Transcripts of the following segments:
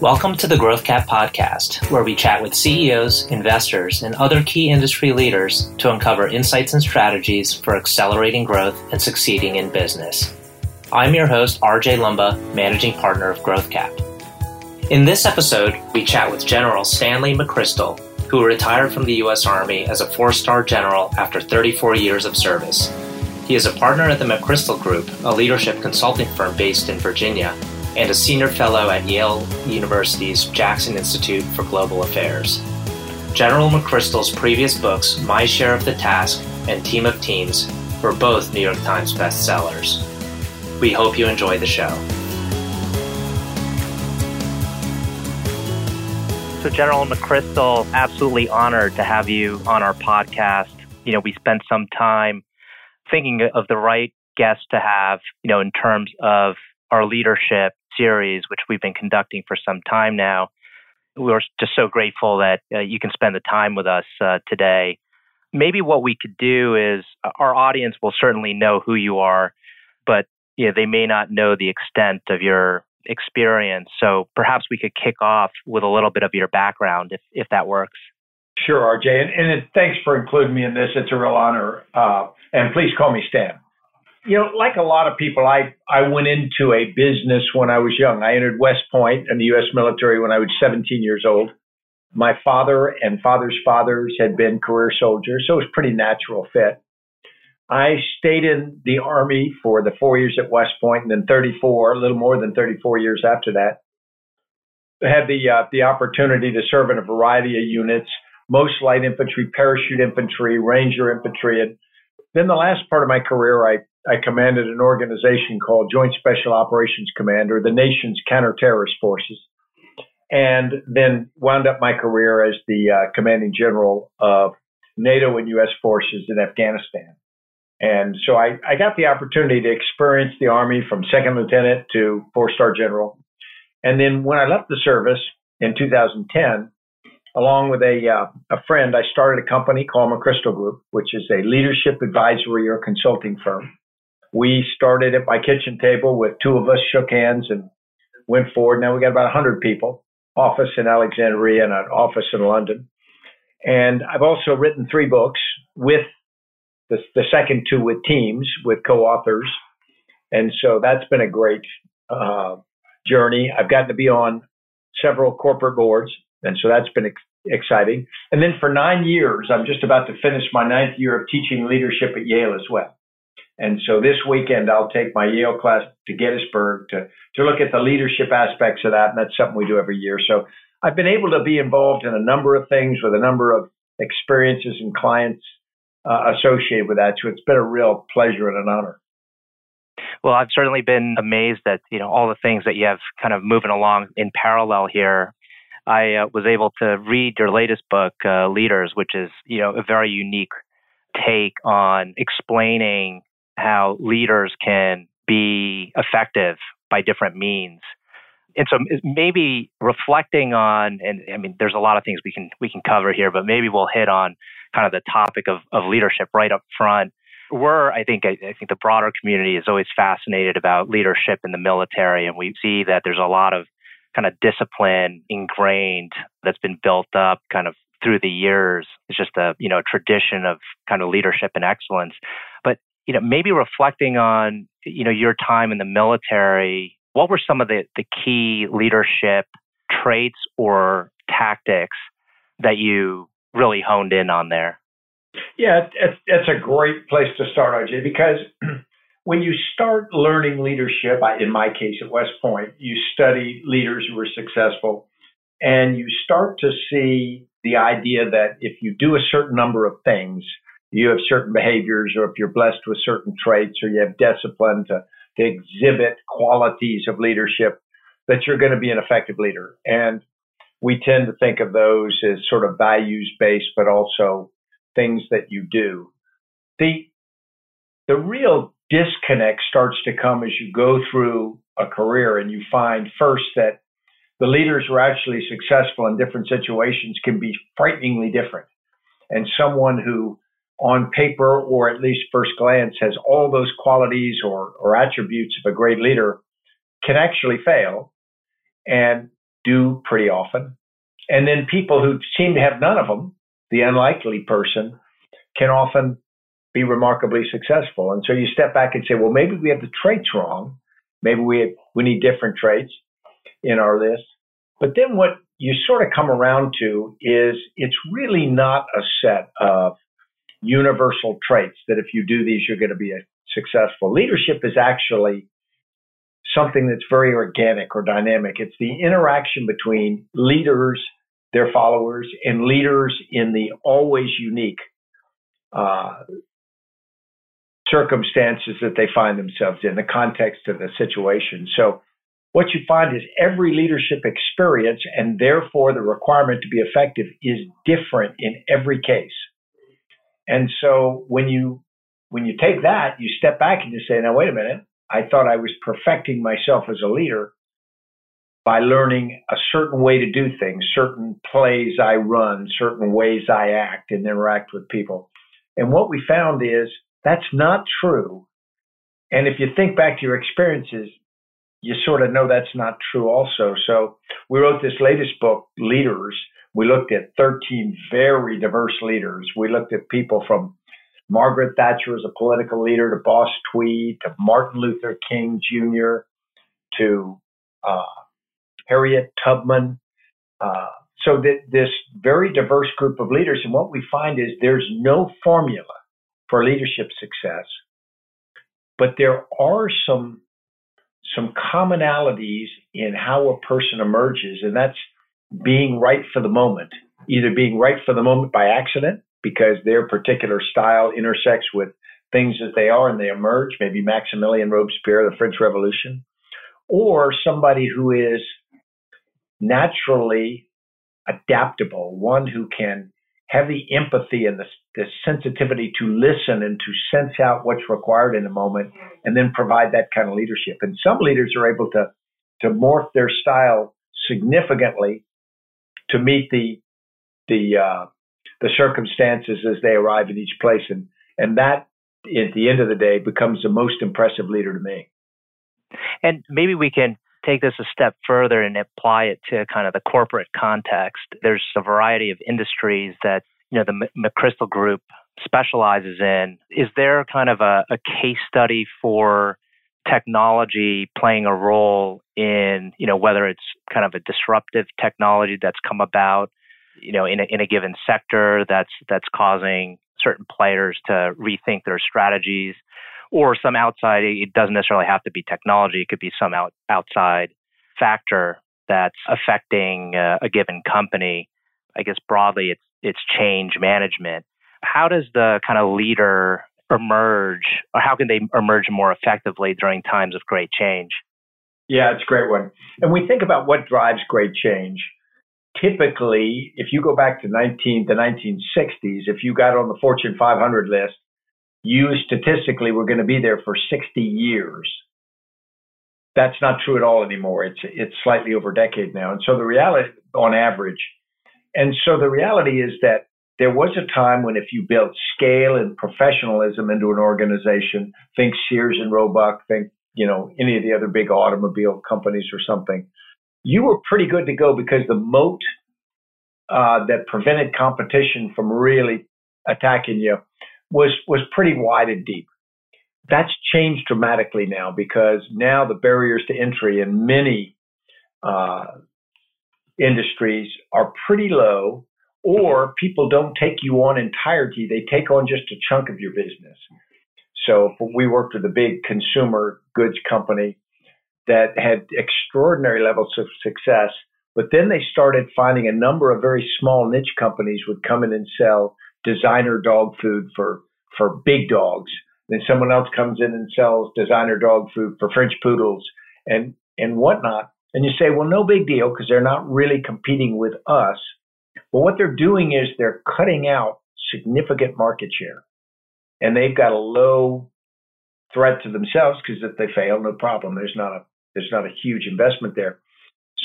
Welcome to the Growth Cap podcast, where we chat with CEOs, investors, and other key industry leaders to uncover insights and strategies for accelerating growth and succeeding in business. I'm your host, RJ Lumba, managing partner of Growth Cap. In this episode, we chat with General Stanley McChrystal, who retired from the U.S. Army as a four star general after 34 years of service. He is a partner at the McChrystal Group, a leadership consulting firm based in Virginia, and a senior fellow at Yale University's Jackson Institute for Global Affairs. General McChrystal's previous books, My Share of the Task and Team of Teams, were both New York Times bestsellers. We hope you enjoy the show. So, General McChrystal, absolutely honored to have you on our podcast. You know, we spent some time thinking of the right guest to have, you know, in terms of our leadership series, which we've been conducting for some time now. We're just so grateful that uh, you can spend the time with us uh, today. Maybe what we could do is uh, our audience will certainly know who you are, but you know, they may not know the extent of your experience. So perhaps we could kick off with a little bit of your background, if if that works. Sure, RJ, and, and it, thanks for including me in this. It's a real honor, uh, and please call me Stan you know, like a lot of people, I, I went into a business when I was young. I entered West Point in the U.S. military when I was 17 years old. My father and father's fathers had been career soldiers, so it was pretty natural fit. I stayed in the Army for the four years at West Point and then 34, a little more than 34 years after that. Had the, uh, the opportunity to serve in a variety of units, most light infantry, parachute infantry, ranger infantry, and then the last part of my career, I I commanded an organization called Joint Special Operations Command, or the nation's counter-terrorist forces, and then wound up my career as the uh, commanding general of NATO and U.S. forces in Afghanistan. And so I, I got the opportunity to experience the Army from second lieutenant to four-star general. And then when I left the service in 2010, along with a, uh, a friend, I started a company called McChrystal Group, which is a leadership advisory or consulting firm. We started at my kitchen table with two of us shook hands and went forward. Now we got about 100 people, office in Alexandria and an office in London. And I've also written three books with the, the second two with teams, with co-authors. And so that's been a great uh, journey. I've gotten to be on several corporate boards. And so that's been ex- exciting. And then for nine years, I'm just about to finish my ninth year of teaching leadership at Yale as well. And so this weekend, I'll take my Yale class to Gettysburg to, to look at the leadership aspects of that. And that's something we do every year. So I've been able to be involved in a number of things with a number of experiences and clients uh, associated with that. So it's been a real pleasure and an honor. Well, I've certainly been amazed at you know all the things that you have kind of moving along in parallel here. I uh, was able to read your latest book, uh, Leaders, which is you know a very unique take on explaining how leaders can be effective by different means. And so maybe reflecting on, and I mean, there's a lot of things we can we can cover here, but maybe we'll hit on kind of the topic of, of leadership right up front. We're, I think, I, I think the broader community is always fascinated about leadership in the military, and we see that there's a lot of kind of discipline ingrained that's been built up kind of through the years. It's just a you know tradition of kind of leadership and excellence. But you know, maybe reflecting on, you know, your time in the military, what were some of the, the key leadership traits or tactics that you really honed in on there? Yeah, it's, it's a great place to start, RJ, because when you start learning leadership, in my case at West Point, you study leaders who were successful and you start to see the idea that if you do a certain number of things, you have certain behaviors or if you're blessed with certain traits or you have discipline to, to exhibit qualities of leadership, that you're going to be an effective leader. And we tend to think of those as sort of values based, but also things that you do. The, the real disconnect starts to come as you go through a career and you find first that the leaders who are actually successful in different situations can be frighteningly different. And someone who on paper or at least first glance has all those qualities or, or attributes of a great leader can actually fail. And do pretty often. And then people who seem to have none of them, the unlikely person, can often be remarkably successful. And so you step back and say, well, maybe we have the traits wrong. Maybe we have, we need different traits in our list. But then what you sort of come around to is it's really not a set of universal traits that if you do these, you're going to be successful. Leadership is actually something that's very organic or dynamic. It's the interaction between leaders, their followers, and leaders in the always unique uh, circumstances that they find themselves in, the context of the situation. So, what you find is every leadership experience and therefore the requirement to be effective is different in every case. And so when you when you take that, you step back and you say, now wait a minute, I thought I was perfecting myself as a leader by learning a certain way to do things, certain plays I run, certain ways I act and interact with people. And what we found is that's not true. And if you think back to your experiences, you sort of know that's not true also. So we wrote this latest book, Leaders. We looked at 13 very diverse leaders. We looked at people from Margaret Thatcher as a political leader to Boss Tweed to Martin Luther King Jr. to uh, Harriet Tubman. Uh, so that this very diverse group of leaders, and what we find is there's no formula for leadership success, but there are some some commonalities in how a person emerges, and that's being right for the moment, either being right for the moment by accident because their particular style intersects with things as they are and they emerge, maybe Maximilian Robespierre, the French Revolution, or somebody who is naturally adaptable, one who can have the empathy and the, the, sensitivity to listen and to sense out what's required in a moment and then provide that kind of leadership. And some leaders are able to, to morph their style significantly to meet the, the, uh, the circumstances as they arrive in each place. And, and that, at the end of the day, becomes the most impressive leader to me. And maybe we can take this a step further and apply it to kind of the corporate context. There's a variety of industries that, you know, the McChrystal Group specializes in. Is there kind of a, a case study for technology playing a role in, you know, whether it's kind of a disruptive technology that's come about you know, in a, in a given sector that's that's causing certain players to rethink their strategies, or some outside. It doesn't necessarily have to be technology. It could be some out, outside factor that's affecting uh, a given company. I guess broadly, it's it's change management. How does the kind of leader emerge, or how can they emerge more effectively during times of great change? Yeah, it's a great one. And we think about what drives great change typically, if you go back to 19 the 1960s, if you got on the Fortune 500 list, you statistically were going to be there for 60 years. That's not true at all anymore. It's it's slightly over a decade now, and so the reality, on average, and so the reality is that there was a time when if you built scale and professionalism into an organization, think Sears and Roebuck, think you know any of the other big automobile companies or something, you were pretty good to go because the moat uh, that prevented competition from really attacking you was was pretty wide and deep. That's changed dramatically now because now the barriers to entry in many uh, industries are pretty low, or people don't take you on entirety; they take on just a chunk of your business. So we worked with a big consumer goods company that had extraordinary levels of success. But then they started finding a number of very small niche companies would come in and sell designer dog food for, for big dogs. Then someone else comes in and sells designer dog food for French poodles and, and whatnot. And you say, well, no big deal because they're not really competing with us. But what they're doing is they're cutting out significant market share and they've got a low threat to themselves because if they fail, no problem. There's not a there's not a huge investment there.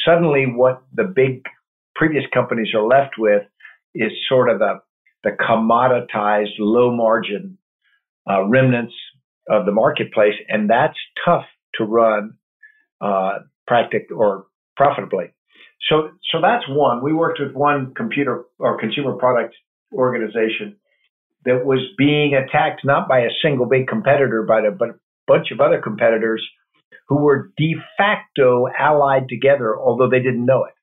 Suddenly, what the big previous companies are left with is sort of the, the commoditized, low margin uh, remnants of the marketplace, and that's tough to run uh, practic or profitably. So so that's one. We worked with one computer or consumer product organization that was being attacked not by a single big competitor, but a, but a bunch of other competitors who were de facto allied together, although they didn't know it.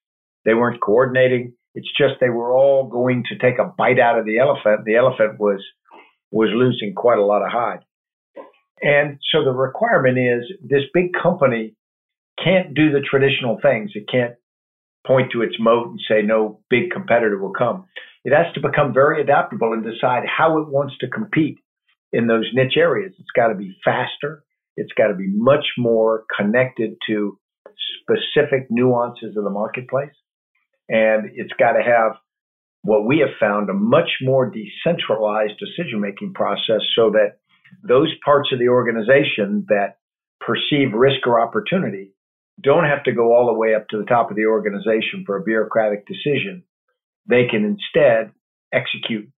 They weren't coordinating. It's just they were all going to take a bite out of the elephant. The elephant was was losing quite a lot of hide. And so the requirement is this big company can't do the traditional things. It can't point to its moat and say no big competitor will come. It has to become very adaptable and decide how it wants to compete in those niche areas. It's got to be faster. It's got to be much more connected to specific nuances of the marketplace. And it's got to have what we have found a much more decentralized decision making process so that those parts of the organization that perceive risk or opportunity don't have to go all the way up to the top of the organization for a bureaucratic decision. They can instead execute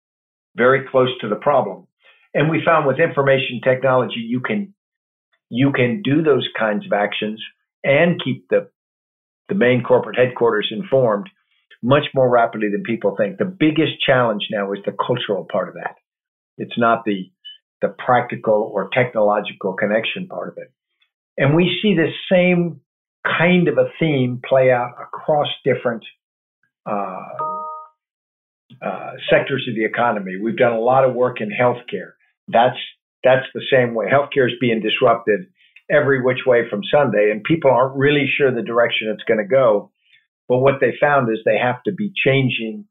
very close to the problem. And we found with information technology, you can you can do those kinds of actions and keep the the main corporate headquarters informed much more rapidly than people think. The biggest challenge now is the cultural part of that. It's not the the practical or technological connection part of it. And we see this same kind of a theme play out across different uh, uh, sectors of the economy. We've done a lot of work in healthcare. That's that's the same way. Healthcare is being disrupted every which way from Sunday, and people aren't really sure the direction it's going to go. But what they found is they have to be changing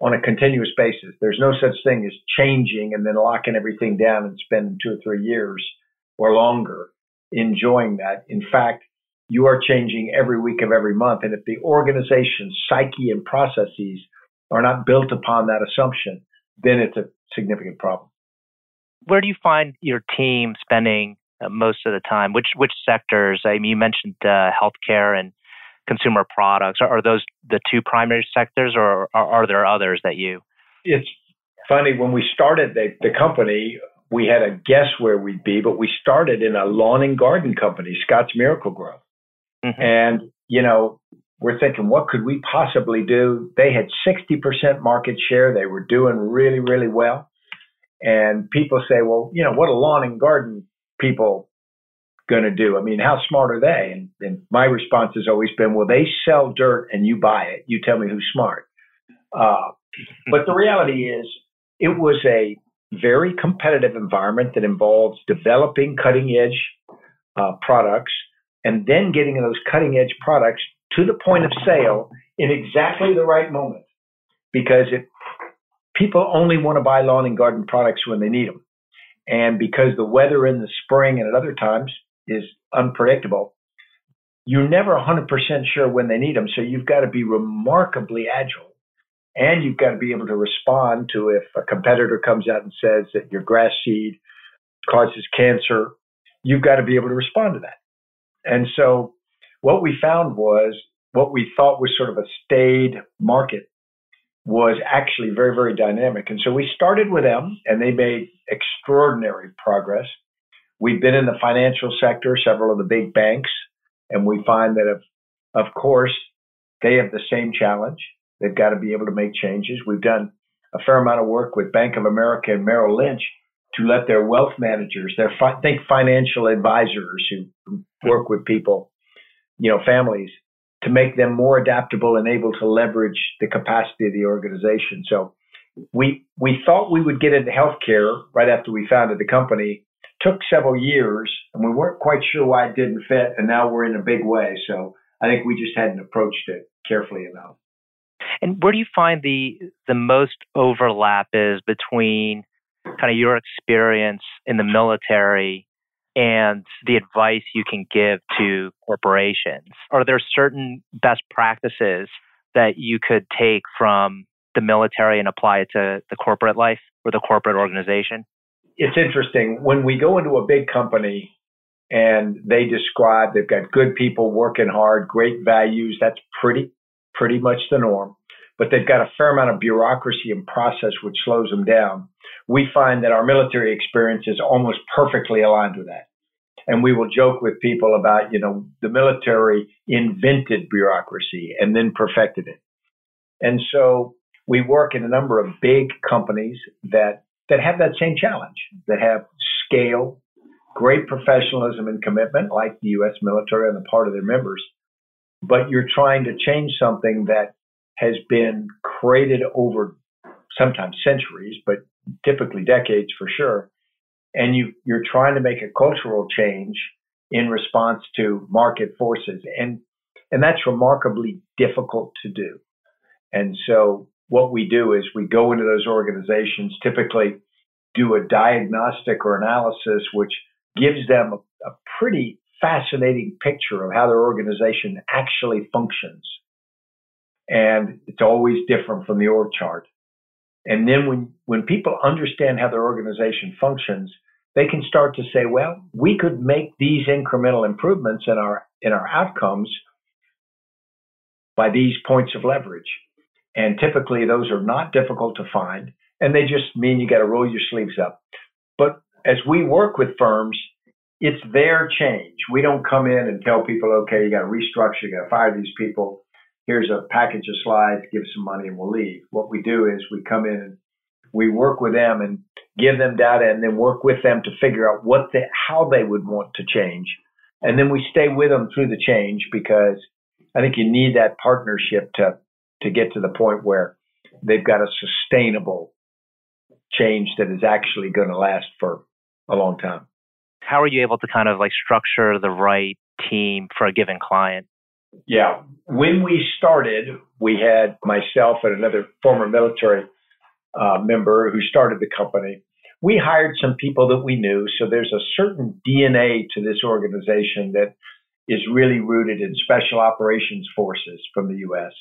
on a continuous basis. There's no such thing as changing and then locking everything down and spending two or three years or longer enjoying that. In fact, you are changing every week of every month. And if the organization's psyche and processes are not built upon that assumption, then it's a significant problem. Where do you find your team spending uh, most of the time? Which which sectors? I mean, you mentioned uh, healthcare and consumer products. Are, are, those the two primary sectors, or are, are there others that you? It's funny when we started the, the company. We had a guess where we'd be, but we started in a lawn and garden company, Scotts Miracle-Gro. Mm-hmm. And, you know, we're thinking, what could we possibly do? They had 60% market share. They were doing really, really well. And people say, well, you know, what a lawn and garden people going to do? I mean, how smart are they? And, and, my response has always been, well, they sell dirt and you buy it. You tell me who's smart. Uh, but the reality is, it was a very competitive environment that involves developing cutting edge uh, products and then getting those cutting edge products to the point of sale in exactly the right moment because it, people only want to buy lawn and garden products when they need them. And because the weather in the spring and at other times is unpredictable, you're never 100% sure when they need them. So you've got to be remarkably agile. And you've got to be able to respond to if a competitor comes out and says that your grass seed causes cancer, you've got to be able to respond to that. And so what we found was what we thought was sort of a staid market was actually very, very dynamic. And so we started with them and they made extraordinary progress. We've been in the financial sector, several of the big banks, and we find that, of, of course, they have the same challenge. They've got to be able to make changes. We've done a fair amount of work with Bank of America and Merrill Lynch to let their wealth managers, their fi- think financial advisors who work with people, you know, families, to make them more adaptable and able to leverage the capacity of the organization. So we we thought we would get into healthcare right after we founded the company. Took several years, and we weren't quite sure why it didn't fit, and now we're in a big way. So I think we just hadn't approached it carefully enough. And where do you find the the most overlap is between kind of your experience in the military and the advice you can give to corporations? Are there certain best practices that you could take from the military and apply it to the corporate life or the corporate organization? It's interesting. When we go into a big company and they describe they've got good people working hard, great values, that's pretty, pretty much the norm. But they've got a fair amount of bureaucracy and process which slows them down we find that our military experience is almost perfectly aligned with that. And we will joke with people about, you know, the military invented bureaucracy and then perfected it. And so we work in a number of big companies that, that have that same challenge, that have scale, great professionalism and commitment, like the U.S. military on the part of their members. But you're trying to change something that has been created over sometimes centuries, but typically decades for sure. And you, you're trying to make a cultural change in response to market forces. And, and that's remarkably difficult to do. And so what we do is we go into those organizations, typically do a diagnostic or analysis, which gives them a, a pretty fascinating picture of how their organization actually functions. And it's always different from the org chart. And then when, when people understand how their organization functions, they can start to say, well, we could make these incremental improvements in our, in our outcomes by these points of leverage. And typically those are not difficult to find. And they just mean you got to roll your sleeves up. But as we work with firms, it's their change. We don't come in and tell people, okay, you got to restructure, you got to fire these people here's a package of slides, give some money, and we'll leave. What we do is we come in and we work with them and give them data, and then work with them to figure out what they, how they would want to change, and then we stay with them through the change because I think you need that partnership to to get to the point where they've got a sustainable change that is actually going to last for a long time. How are you able to kind of like structure the right team for a given client? Yeah. When we started, we had myself and another former military uh, member who started the company. We hired some people that we knew. So there's a certain DNA to this organization that is really rooted in special operations forces from the U.S.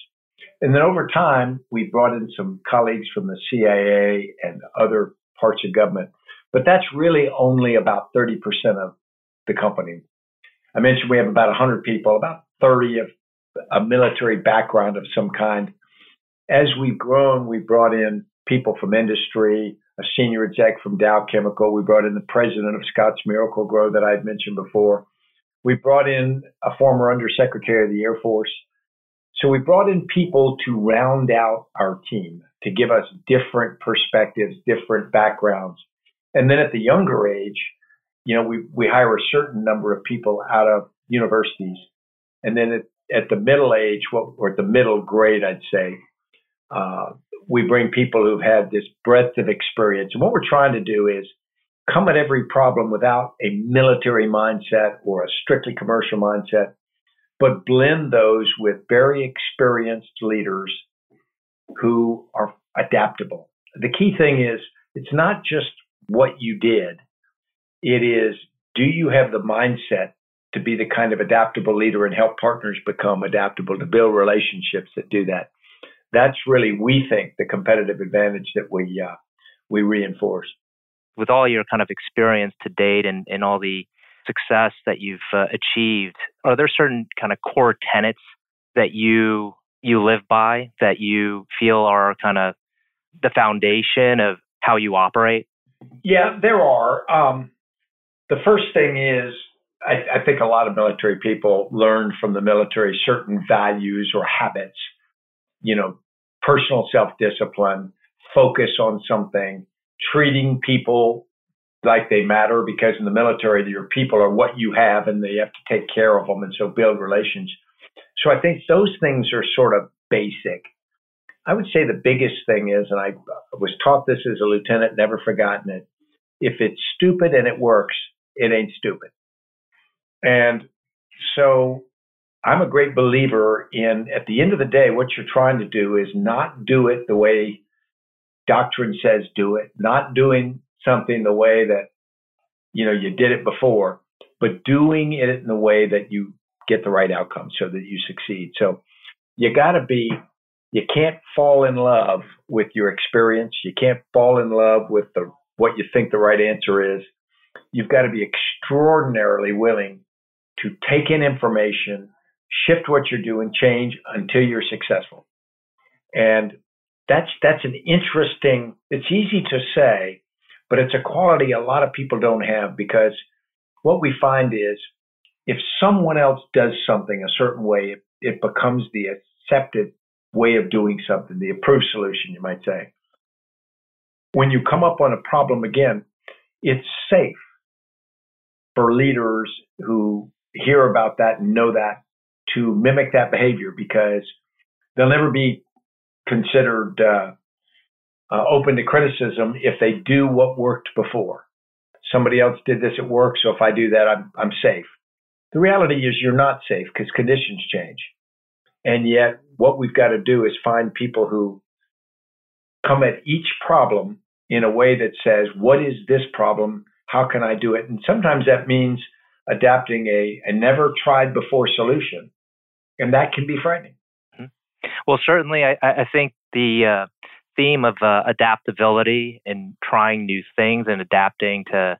And then over time, we brought in some colleagues from the CIA and other parts of government. But that's really only about 30% of the company. I mentioned we have about 100 people, about 30 of a military background of some kind. As we've grown, we brought in people from industry, a senior exec from Dow Chemical. We brought in the president of Scotts Miracle-Gro that I'd mentioned before. We brought in a former undersecretary of the Air Force. So we brought in people to round out our team, to give us different perspectives, different backgrounds. And then at the younger age, you know, we, we hire a certain number of people out of universities and then at, at the middle age, or at the middle grade, I'd say, uh, we bring people who've had this breadth of experience. And what we're trying to do is come at every problem without a military mindset or a strictly commercial mindset, but blend those with very experienced leaders who are adaptable. The key thing is it's not just what you did. It is, do you have the mindset to be the kind of adaptable leader and help partners become adaptable to build relationships that do that. That's really, we think, the competitive advantage that we uh, we reinforce. With all your kind of experience to date and, and all the success that you've uh, achieved, are there certain kind of core tenets that you you live by that you feel are kind of the foundation of how you operate? Yeah, there are. Um, the first thing is I, I think a lot of military people learn from the military certain values or habits, you know, personal self discipline, focus on something, treating people like they matter because in the military, your people are what you have and they have to take care of them and so build relations. So I think those things are sort of basic. I would say the biggest thing is, and I was taught this as a lieutenant, never forgotten it. If it's stupid and it works, it ain't stupid. And so I'm a great believer in, at the end of the day, what you're trying to do is not do it the way doctrine says do it, not doing something the way that, you know, you did it before, but doing it in the way that you get the right outcome so that you succeed. So you got to be, you can't fall in love with your experience. You can't fall in love with the, what you think the right answer is. You've got to be extraordinarily willing to take in information, shift what you're doing, change until you're successful. And that's that's an interesting. It's easy to say, but it's a quality a lot of people don't have because what we find is if someone else does something a certain way, it, it becomes the accepted way of doing something, the approved solution, you might say. When you come up on a problem again, it's safe for leaders who hear about that and know that to mimic that behavior because they'll never be considered uh, uh, open to criticism if they do what worked before. Somebody else did this at work, so if I do that, I'm, I'm safe. The reality is you're not safe because conditions change. And yet, what we've got to do is find people who come at each problem in a way that says, What is this problem? How can I do it? And sometimes that means adapting a, a never tried before solution. And that can be frightening. Mm-hmm. Well, certainly, I, I think the uh, theme of uh, adaptability and trying new things and adapting to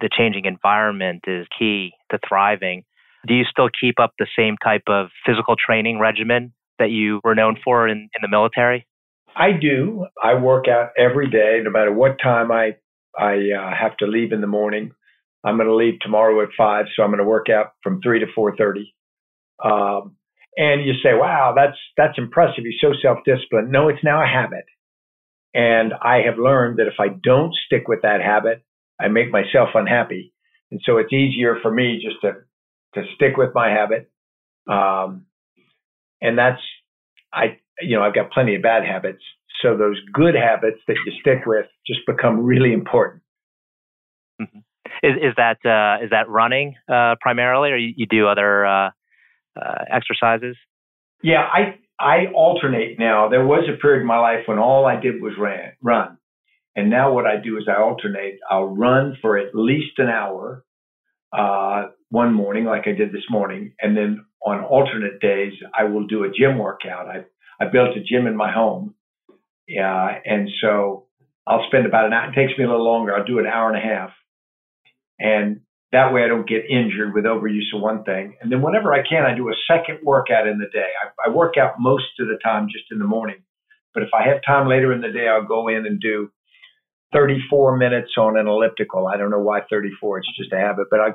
the changing environment is key to thriving. Do you still keep up the same type of physical training regimen that you were known for in, in the military? I do. I work out every day, no matter what time I I uh, have to leave in the morning. I'm going to leave tomorrow at five, so I'm going to work out from three to four thirty. Um, and you say, "Wow, that's that's impressive. You're so self-disciplined." No, it's now a habit, and I have learned that if I don't stick with that habit, I make myself unhappy, and so it's easier for me just to to stick with my habit. Um, and that's I you know I've got plenty of bad habits, so those good habits that you stick with just become really important. Mm-hmm. Is, is that uh, is that running uh, primarily, or you, you do other uh, uh, exercises? Yeah, I I alternate now. There was a period in my life when all I did was ran, run, and now what I do is I alternate. I'll run for at least an hour uh, one morning, like I did this morning, and then on alternate days I will do a gym workout. I I built a gym in my home, yeah, and so I'll spend about an hour. It takes me a little longer. I'll do an hour and a half, and that way I don't get injured with overuse of one thing. And then whenever I can, I do a second workout in the day. I, I work out most of the time just in the morning, but if I have time later in the day, I'll go in and do 34 minutes on an elliptical. I don't know why 34. It's just a habit, but I,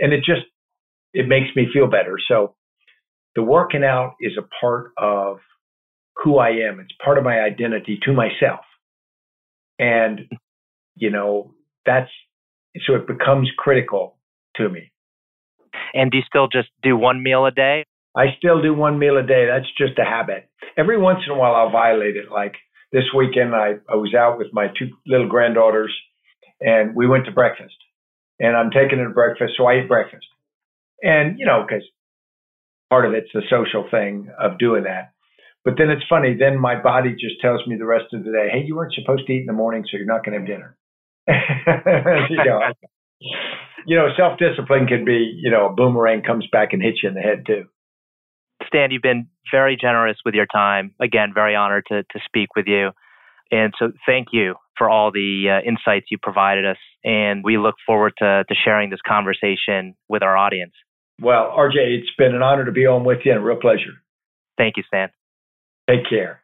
and it just, it makes me feel better. So the working out is a part of who I am. It's part of my identity to myself. And, you know, that's so it becomes critical to me. And do you still just do one meal a day? I still do one meal a day. That's just a habit. Every once in a while, I'll violate it. Like this weekend, I, I was out with my two little granddaughters and we went to breakfast. And I'm taking them to breakfast, so I eat breakfast. And, you know, because part of it's the social thing of doing that. But then it's funny, then my body just tells me the rest of the day, hey, you weren't supposed to eat in the morning, so you're not going to have dinner. you know, you know, self discipline can be, you know, a boomerang comes back and hits you in the head too. Stan, you've been very generous with your time. Again, very honored to, to speak with you. And so thank you for all the uh, insights you provided us. And we look forward to, to sharing this conversation with our audience. Well, RJ, it's been an honor to be on with you and a real pleasure. Thank you, Stan. Take care.